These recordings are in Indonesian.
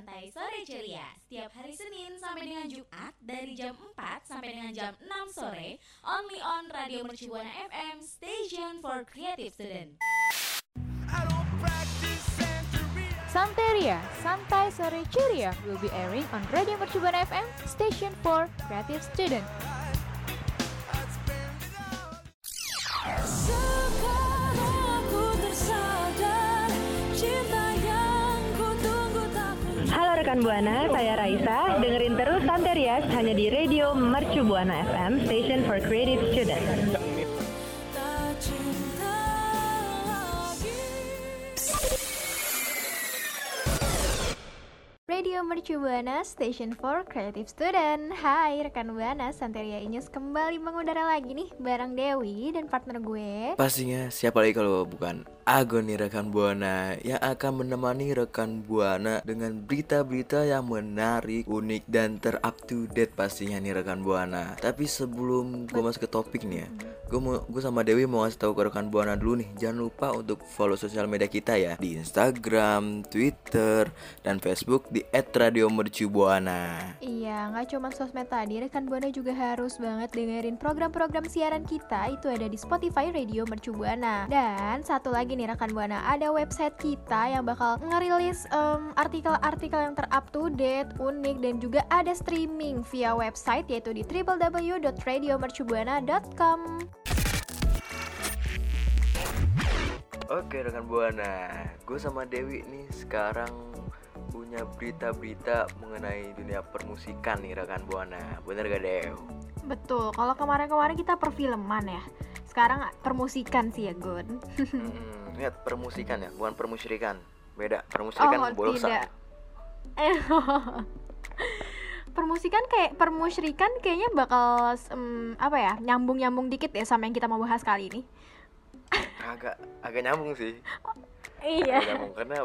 Santai Sore Ceria Setiap hari Senin sampai dengan Jumat Dari jam 4 sampai dengan jam 6 sore Only on Radio Mercubuana FM Station for Creative Student Santeria, Santai Sore Ceria will be airing on Radio Mercubuana FM, station for creative student. Rekan Buana, saya Raisa. Dengerin terus Santerias hanya di Radio Mercu Buana FM, Station for Creative Students. Radio Mercu Buana, station for creative student. Hai rekan Buana, Santeria Inyus kembali mengudara lagi nih bareng Dewi dan partner gue. Pastinya siapa lagi kalau bukan Agon nih rekan Buana yang akan menemani rekan Buana dengan berita-berita yang menarik, unik dan ter up to date pastinya nih rekan Buana. Tapi sebelum gue masuk ke topik nih ya, gue mau gue sama Dewi mau ngasih tahu ke rekan Buana dulu nih. Jangan lupa untuk follow sosial media kita ya di Instagram, Twitter, dan Facebook di @radiomercubuana. Iya, nggak cuma sosmed tadi, rekan Buana juga harus banget dengerin program-program siaran kita itu ada di Spotify Radio Mercu Buana. Dan satu lagi nih rekan Buana, ada website kita yang bakal ngerilis em, artikel-artikel yang ter-up to date, unik dan juga ada streaming via website yaitu di www.radiomercubuana.com. Oke rekan Buana, gue sama Dewi nih sekarang punya berita-berita mengenai dunia permusikan nih rekan Buana. Bener gak Dew? Betul, kalau kemarin-kemarin kita perfilman ya. Sekarang permusikan sih ya, Gun. Hmm, lihat permusikan ya, bukan permusyrikan. Beda, permusyrikan Oh, bolos tidak. Permusikan kayak permusyrikan kayaknya bakal em, apa ya nyambung-nyambung dikit ya sama yang kita mau bahas kali ini. Agak agak nyambung sih. Iya. Agak nyambung karena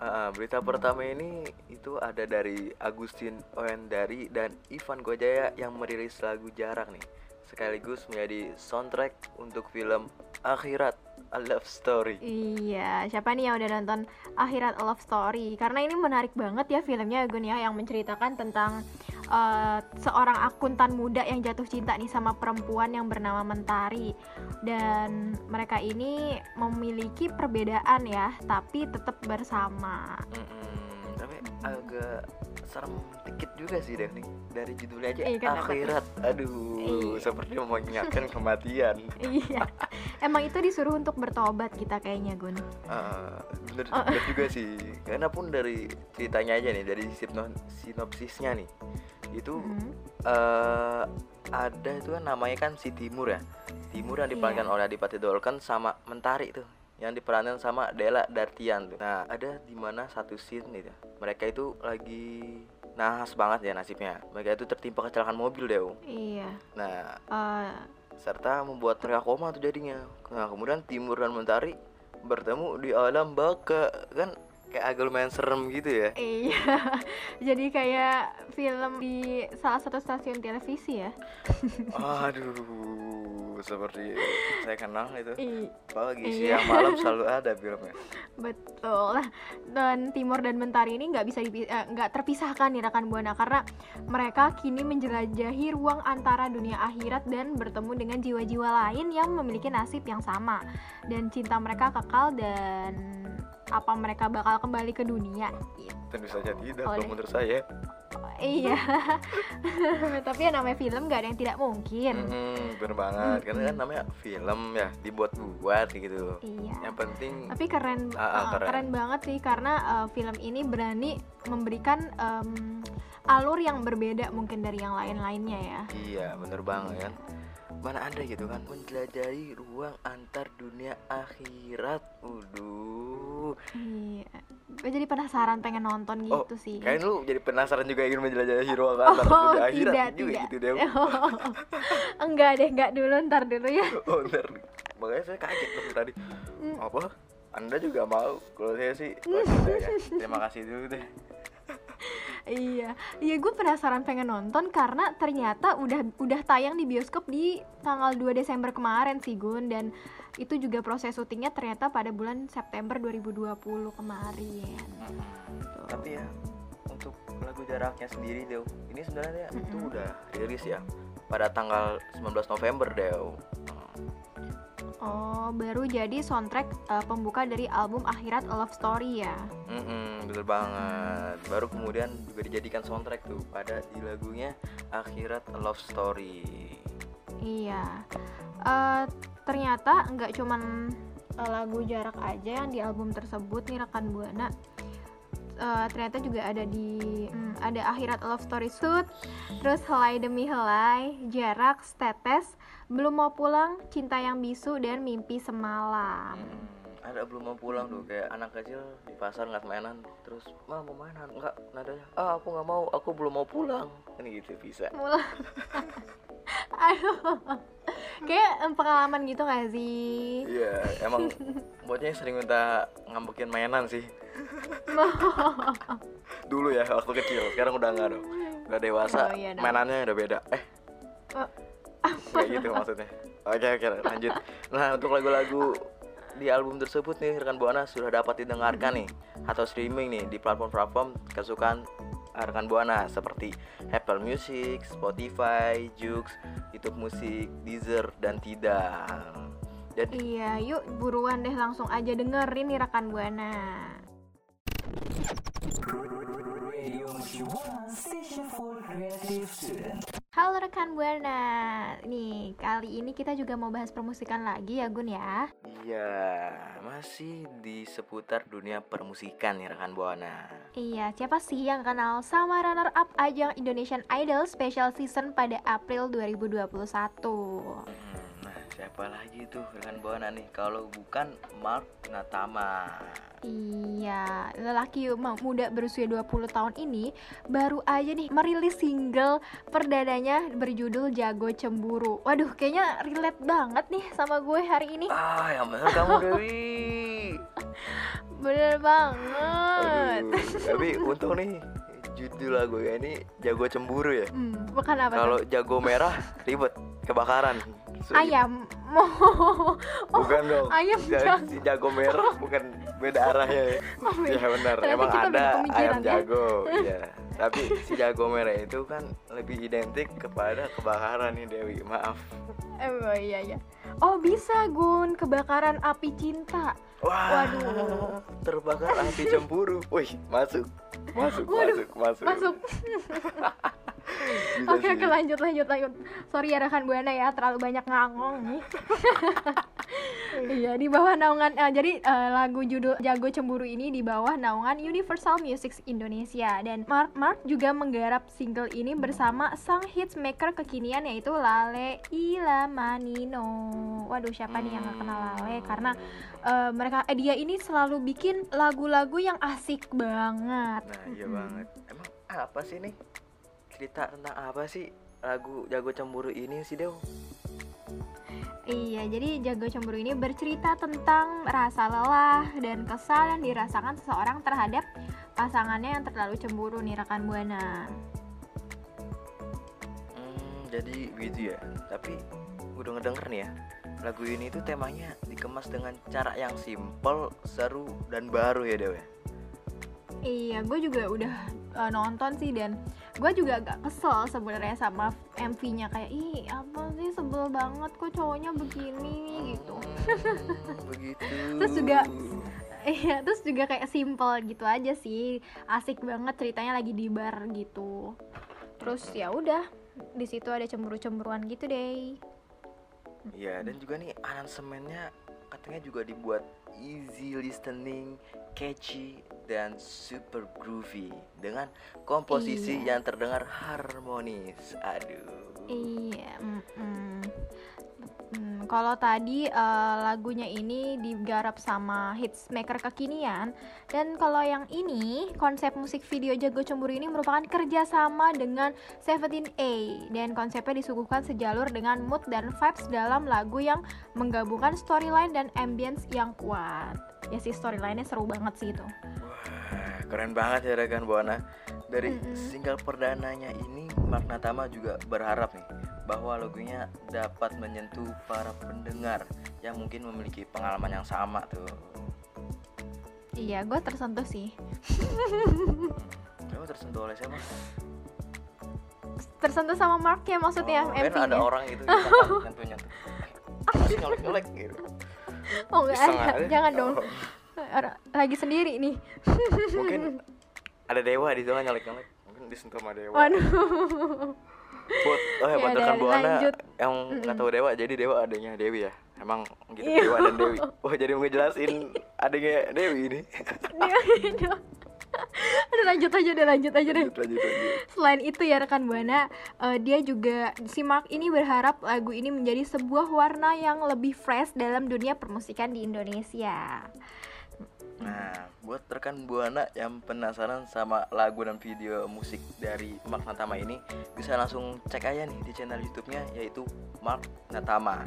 uh, berita pertama ini itu ada dari Agustin Oendari dan Ivan Gojaya yang merilis lagu Jarak nih. Sekaligus menjadi soundtrack untuk film Akhirat A Love Story. Iya, siapa nih yang udah nonton Akhirat A Love Story? Karena ini menarik banget ya filmnya Gun ya yang menceritakan tentang eh, seorang akuntan muda yang jatuh cinta nih sama perempuan yang bernama Mentari dan mereka ini memiliki perbedaan ya, tapi tetap bersama. Mm-mm, tapi agak serem dikit juga sih Dev nih dari judulnya aja Iya, tuh? akhirat aduh Iya. seperti mengingatkan kematian iya, emang itu disuruh untuk bertobat kita kayaknya Gun. Ah, bener, Oh. bener juga sih karena pun dari ceritanya aja nih dari sinop- sinopsisnya nih itu Mhm. eh ada itu kan namanya kan si Timur ya Timur yang diperankan Iya. oleh Adipati Dolken sama Mentari tuh yang diperankan sama Dela Dartian tuh. Nah ada di mana satu scene nih mereka itu lagi nahas banget ya nasibnya mereka itu tertimpa kecelakaan mobil deh Iya. nah eh, serta membuat mereka koma tuh jadinya nah kemudian Timur dan Mentari bertemu di alam baka kan kayak agak lumayan serem gitu ya Iya, jadi kayak film di salah satu stasiun televisi ya. aduh seperti saya kenal itu pagi Iya. siang malam selalu ada filmnya betul. Nah, Dan Timur dan Mentari ini nggak bisa eh, nggak terpisahkan nih rekan buana karena mereka kini menjelajahi ruang antara dunia akhirat dan bertemu dengan jiwa-jiwa lain yang memiliki nasib yang sama dan cinta mereka kekal dan apa mereka bakal kembali ke dunia gitu. tentu saja tidak Oleh- kalau menurut saya Iya. Tapi ya namanya film nggak ada yang tidak mungkin. Mm-mm, bener banget karena kan namanya film ya dibuat-buat gitu Iya. yang penting Tapi keren, Ah, ah, uh, keren. keren. banget sih karena uh, film ini berani memberikan um, alur yang berbeda mungkin dari yang lain-lainnya ya. iya bener banget mana ada gitu kan menjelajahi ruang antar dunia akhirat Iya. Gue jadi penasaran pengen nonton Oh, gitu sih. Kayak lu jadi penasaran juga ingin menjelajahi ruang antar Oh, dunia akhirat tidak, juga tidak. gitu deh enggak deh, enggak dulu, ntar dulu ya. Oh ntar Makanya saya kaget dong tadi Mm. Apa? Anda juga mau? Kalau saya sih oh, ya. Terima kasih dulu deh Iya, iya gue penasaran pengen nonton karena ternyata udah udah tayang di bioskop di tanggal 2 Desember kemarin sih Gun dan itu juga proses syutingnya ternyata pada bulan September 2020 kemarin. Tuh. Tapi ya untuk lagu jaraknya sendiri Dew ini sebenarnya itu Mm-mm. udah rilis ya pada tanggal 19 November Dew Oh, baru jadi soundtrack eh, pembuka dari album Akhirat A Love Story ya. Mm-mm, betul banget baru kemudian juga dijadikan soundtrack tuh pada di lagunya Akhirat A Love Story Iya. Eh, ternyata nggak cuman eh, lagu jarak aja yang di album tersebut nih rekan buana. Eh, ternyata juga ada di hmm, ada akhirat love story suit terus helai demi helai jarak tetes belum mau pulang cinta yang bisu dan mimpi semalam. Hmm, ada belum mau pulang tuh kayak anak kecil di pasar nggak mainan terus mah mau mainan? Nggak nadanya ah aku nggak mau aku belum mau pulang. Ini gitu bisa. Mulai aduh. Kayak pengalaman gitu gak sih? Iya emang buatnya sering minta ngambekin mainan sih. Dulu ya waktu kecil. Sekarang udah nggak dong. Udah dewasa Oh, iya dong. mainannya udah beda. Eh. Oh, kayak gitu maksudnya. Oke oke lanjut. Nah untuk lagu-lagu di album tersebut nih rekan buana sudah dapat didengarkan nih atau streaming nih di platform-platform kesukaan rekan buana seperti Apple Music, Spotify, Joox, YouTube Musik, Deezer dan tidak. Jadi Iya, yuk buruan deh langsung aja dengerin nih rekan buana. Halo rekan buana, nih kali ini kita juga mau bahas permusikan lagi ya Gun ya. Iya, masih di seputar dunia permusikan nih rekan buana. Iya, siapa sih yang kenal sama runner up ajang Indonesian Idol Special Season pada April 2021? Siapa lagi tuh rekan buana nih kalau bukan Mark Natama. Iya, lelaki muda berusia 20 tahun ini baru aja nih merilis single perdananya berjudul Jago Cemburu. Waduh, kayaknya relate banget nih sama gue hari ini. Ah, yang bener kamu Dewi. Bener banget. Aduh, tapi untung nih judul lagunya ini jago cemburu ya. Hmm, bukan apa Kalau jago merah ribet kebakaran. So, Ayam. Oh, Bukan dong. ayam Ja- jago. Si jago merah bukan beda arahnya ya. Oh, beda. Iya benar. Ternyata Emang kita beda ada ayam ya. jago. Iya. Tapi si jago merah itu kan lebih identik kepada kebakaran nih Dewi. Maaf. Oh, iya iya. Oh, bisa Gun, kebakaran api cinta. Wah, Waduh. terbakar api cemburu. Wih, masuk. Masuk, Waduh, masuk, masuk. Masuk. Oke oke lanjut lanjut lanjut. Sorry ya rekan buana ya terlalu banyak ngangong nih. Iya di bawah naungan eh, jadi eh, lagu judul Jago Cemburu ini di bawah naungan Universal Music Indonesia dan Mark Mark juga menggarap single ini bersama sang hitsmaker kekinian yaitu Lale Ilamanino. Waduh siapa nih yang gak kenal Lale karena eh, mereka eh, dia ini selalu bikin lagu-lagu yang asik banget. Nah, iya banget. Emang apa sih nih? Cerita tentang apa sih lagu Jago Cemburu ini sih, Dew? Iya, jadi Jago Cemburu ini bercerita tentang rasa lelah dan kesal yang dirasakan seseorang terhadap pasangannya yang terlalu cemburu nih rekan Buana. Hmm, jadi gitu ya. Tapi udah ngedenger nih ya. Lagu ini tuh temanya dikemas dengan cara yang simple, seru dan baru ya, Dew ya. Iya, gue juga udah uh, nonton sih dan gue juga agak kesel sebenarnya sama MV-nya kayak ih apa sih sebel banget kok cowoknya begini gitu. Hmm, begitu. Terus juga Iya, terus juga kayak simple gitu aja sih. Asik banget ceritanya lagi di bar gitu. Terus ya udah, di situ ada cemburu-cemburuan gitu deh. Iya, dan juga nih aransemennya katanya juga dibuat easy listening, catchy, dan super groovy dengan komposisi Iya. yang terdengar harmonis. Aduh. Iya, mm-mm. Hmm, kalau tadi eh, lagunya ini digarap sama hitsmaker kekinian dan kalau yang ini konsep musik video Jago Cemburu ini merupakan kerjasama dengan 17A dan konsepnya disuguhkan sejalur dengan mood dan vibes dalam lagu yang menggabungkan storyline dan ambience yang kuat. Ya sih storyline-nya seru banget sih itu. Wah, keren banget ya rekan Buana. Dari Mm-mm. single perdananya ini, Mark Natama juga berharap nih bahwa lagunya dapat menyentuh para pendengar yang mungkin memiliki pengalaman yang sama tuh. Iya, gue tersentuh sih. Emang tersentuh oleh siapa? tersentuh sama Mark ya maksudnya oh, MV-nya ada orang itu nyentuh nyentuh. Masih nyolek nyolek gitu. Oh enggak. Ada jangan dong. Oh, lagi sendiri nih. Mungkin ada dewa di sana nyolek nyolek mungkin disentuh sama dewa. Waduh buat oh ya Ya buana yang nggak tahu dewa jadi dewa adanya dewi ya. Emang gitu Iya. dewa dan dewi. Oh jadi mau ngejelasin adanya dewi ini. Aduh lanjut aja deh lanjut aja deh. Lanjut lanjut lanjut. Selain itu ya rekan Buana, eh, dia juga si Mark ini berharap lagu ini menjadi sebuah warna yang lebih fresh dalam dunia permusikan di Indonesia. Nah, buat rekan Buana yang penasaran sama lagu dan video musik dari Mark Natama ini, bisa langsung cek aja nih di channel YouTube-nya yaitu Mark Natama.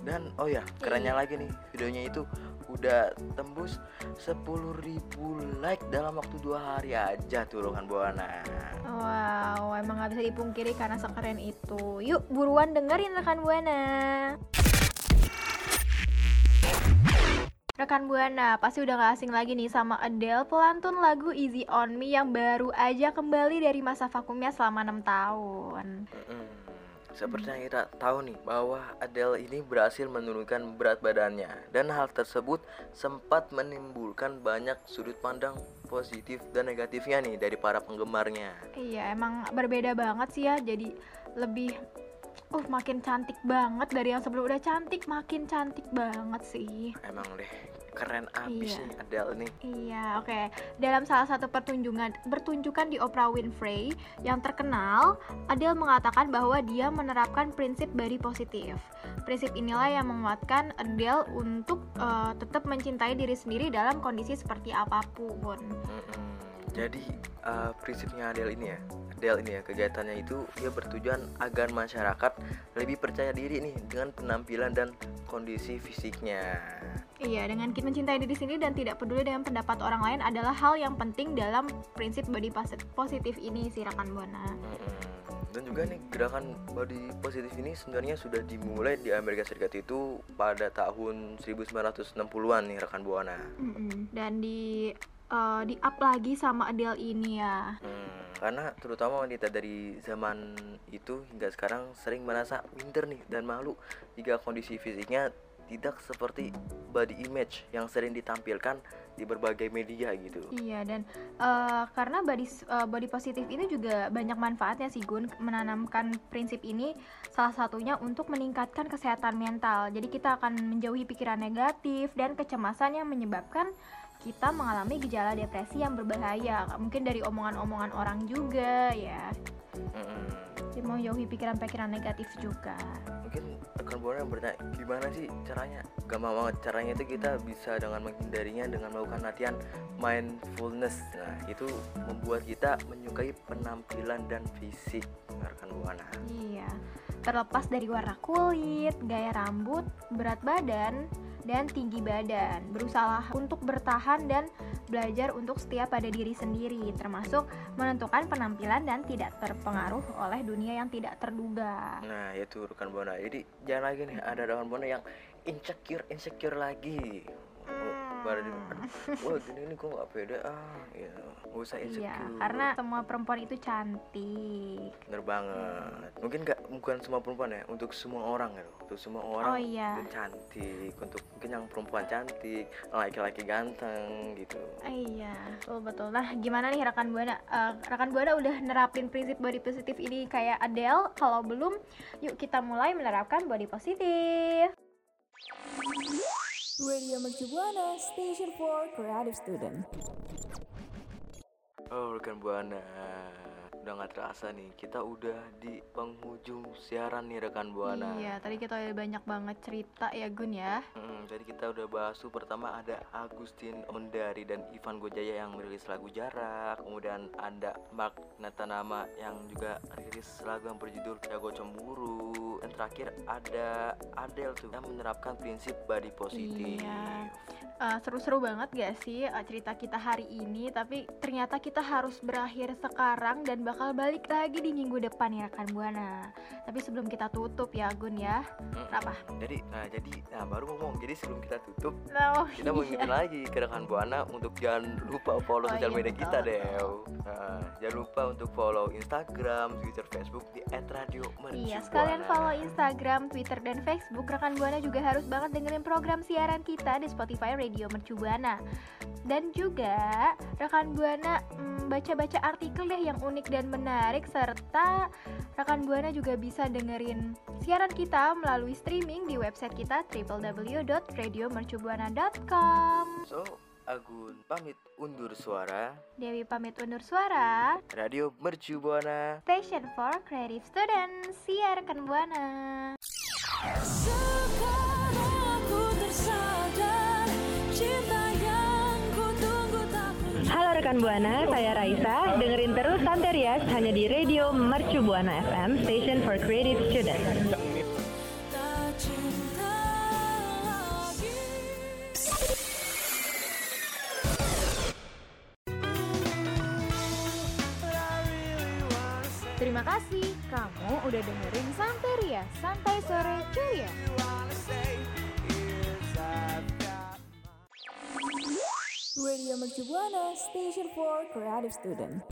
Dan oh ya, kerennya lagi nih, videonya itu udah tembus 10.000 like dalam waktu dua hari aja tuh rekan Buana. Wow, emang gak bisa dipungkiri karena sekeren itu. Yuk buruan dengerin rekan Buana. Rekan Buana, pasti udah gak asing lagi nih sama Adele pelantun lagu Easy On Me yang baru aja kembali dari masa vakumnya selama 6 tahun. Kita tahu nih bahwa Adele ini berhasil menurunkan berat badannya dan hal tersebut sempat menimbulkan banyak sudut pandang positif dan negatifnya nih dari para penggemarnya. Iya, emang berbeda banget sih ya. Jadi lebih uh makin cantik banget dari yang sebelum udah cantik makin cantik banget sih. Emang deh keren abis Iya. nih Adele nih. Iya, oke. Dalam salah satu pertunjukan bertunjukan di Oprah Winfrey yang terkenal, Adele mengatakan bahwa dia menerapkan prinsip body positif. Prinsip inilah yang menguatkan Adele untuk eh, tetap mencintai diri sendiri dalam kondisi seperti apa pun. Mm-mm. Jadi uh, prinsipnya Adele ini ya, Adele ini ya kegiatannya itu dia bertujuan agar masyarakat lebih percaya diri nih dengan penampilan dan kondisi fisiknya. Iya, dengan kita mencintai diri sendiri dan tidak peduli dengan pendapat orang lain adalah hal yang penting dalam prinsip body posi- positif ini sih rekan Buana. Dan juga nih gerakan body positif ini sebenarnya sudah dimulai di Amerika Serikat itu pada tahun 1960-an nih rekan Buana. Mm-mm. Dan di eh, di up lagi sama Adele ini ya. Hmm, karena terutama wanita dari zaman itu hingga sekarang sering merasa minder nih dan malu jika kondisi fisiknya tidak seperti body image yang sering ditampilkan di berbagai media gitu. Iya dan eh, karena body eh, body positif ini juga banyak manfaatnya sih Gun menanamkan prinsip ini salah satunya untuk meningkatkan kesehatan mental. Jadi kita akan menjauhi pikiran negatif dan kecemasan yang menyebabkan kita mengalami gejala depresi yang berbahaya. Mungkin dari omongan-omongan orang juga ya. Jadi mau jauhi pikiran-pikiran negatif juga. Mungkin rekan buana bertanya gimana sih caranya? Gampang banget caranya itu kita bisa dengan menghindarinya dengan melakukan latihan mindfulness. Nah itu membuat kita menyukai penampilan dan fisik rekan buana. Iya, terlepas dari warna kulit, gaya rambut, berat badan, dan tinggi badan, berusaha untuk bertahan dan belajar untuk setia pada diri sendiri, termasuk menentukan penampilan dan tidak terpengaruh oleh dunia yang tidak terduga. Nah itu rekan buana. Jadi jangan lagi nih ada rekan buana yang insecure insecure lagi. Baru di wah gini ini kok nggak pede ah gitu nggak usah insecure Iya, karena semua perempuan itu cantik. bener banget mungkin nggak bukan semua perempuan ya untuk semua orang gitu untuk semua orang Oh, iya. itu cantik untuk mungkin yang perempuan cantik laki-laki ganteng gitu Ah, Iya, betul betul. Nah, gimana nih rekan buana? Eh, rekan buana udah nerapin prinsip body positif ini kayak Adele? Kalau belum, yuk kita mulai menerapkan body positif. Radio Mercu Buana, Station for Creative Student. oh rekan buana udah nggak terasa nih kita udah di penghujung siaran nih rekan buana Iya, tadi kita udah banyak banget cerita ya Gun ya. Hmm, tadi kita udah bahas tuh pertama ada Agustin Ondari dan Ivan Gojaya yang merilis lagu Jarak Kemudian ada Mark Natanama yang juga rilis lagu yang berjudul Jago Cemburu terakhir ada Adele tuh yang menerapkan prinsip body positif Iya. Uh, seru-seru banget gak sih uh, cerita kita hari ini tapi ternyata kita harus berakhir sekarang dan bakal balik lagi di minggu depan ya rekan buana tapi sebelum kita tutup ya Gun ya Mm, apa Jadi, nah jadi, nah baru ngomong. Jadi sebelum kita tutup, oh, kita mau iya. ingetin lagi ke rekan buana untuk jangan lupa follow Oh, sosial iya, media betul, kita deh. Nah, jangan lupa untuk follow Instagram, Twitter, Facebook di @radiomercubuana. Iya, sekalian follow Instagram, Twitter, dan Facebook. Rekan Buana juga harus banget dengerin program siaran kita di Spotify Radio Mercu Buana. Dan juga rekan Buana mm, baca-baca artikel deh yang unik dan menarik serta rekan Buana juga bisa dengerin siaran kita melalui streaming di website kita www.radiomercubuana.com. So, Agun pamit undur suara. Dewi pamit undur suara. Radio Mercu Buana. Station for Creative Students. See rekan Buana. Rekan Buana, saya Raisa. Dengerin terus Santerias hanya di Radio Mercu Buana FM, Station for Creative Students. Terima kasih kamu udah dengerin Santeria, Santai Sore Ceria. Radio Mercu Buana, Station for Creative Student.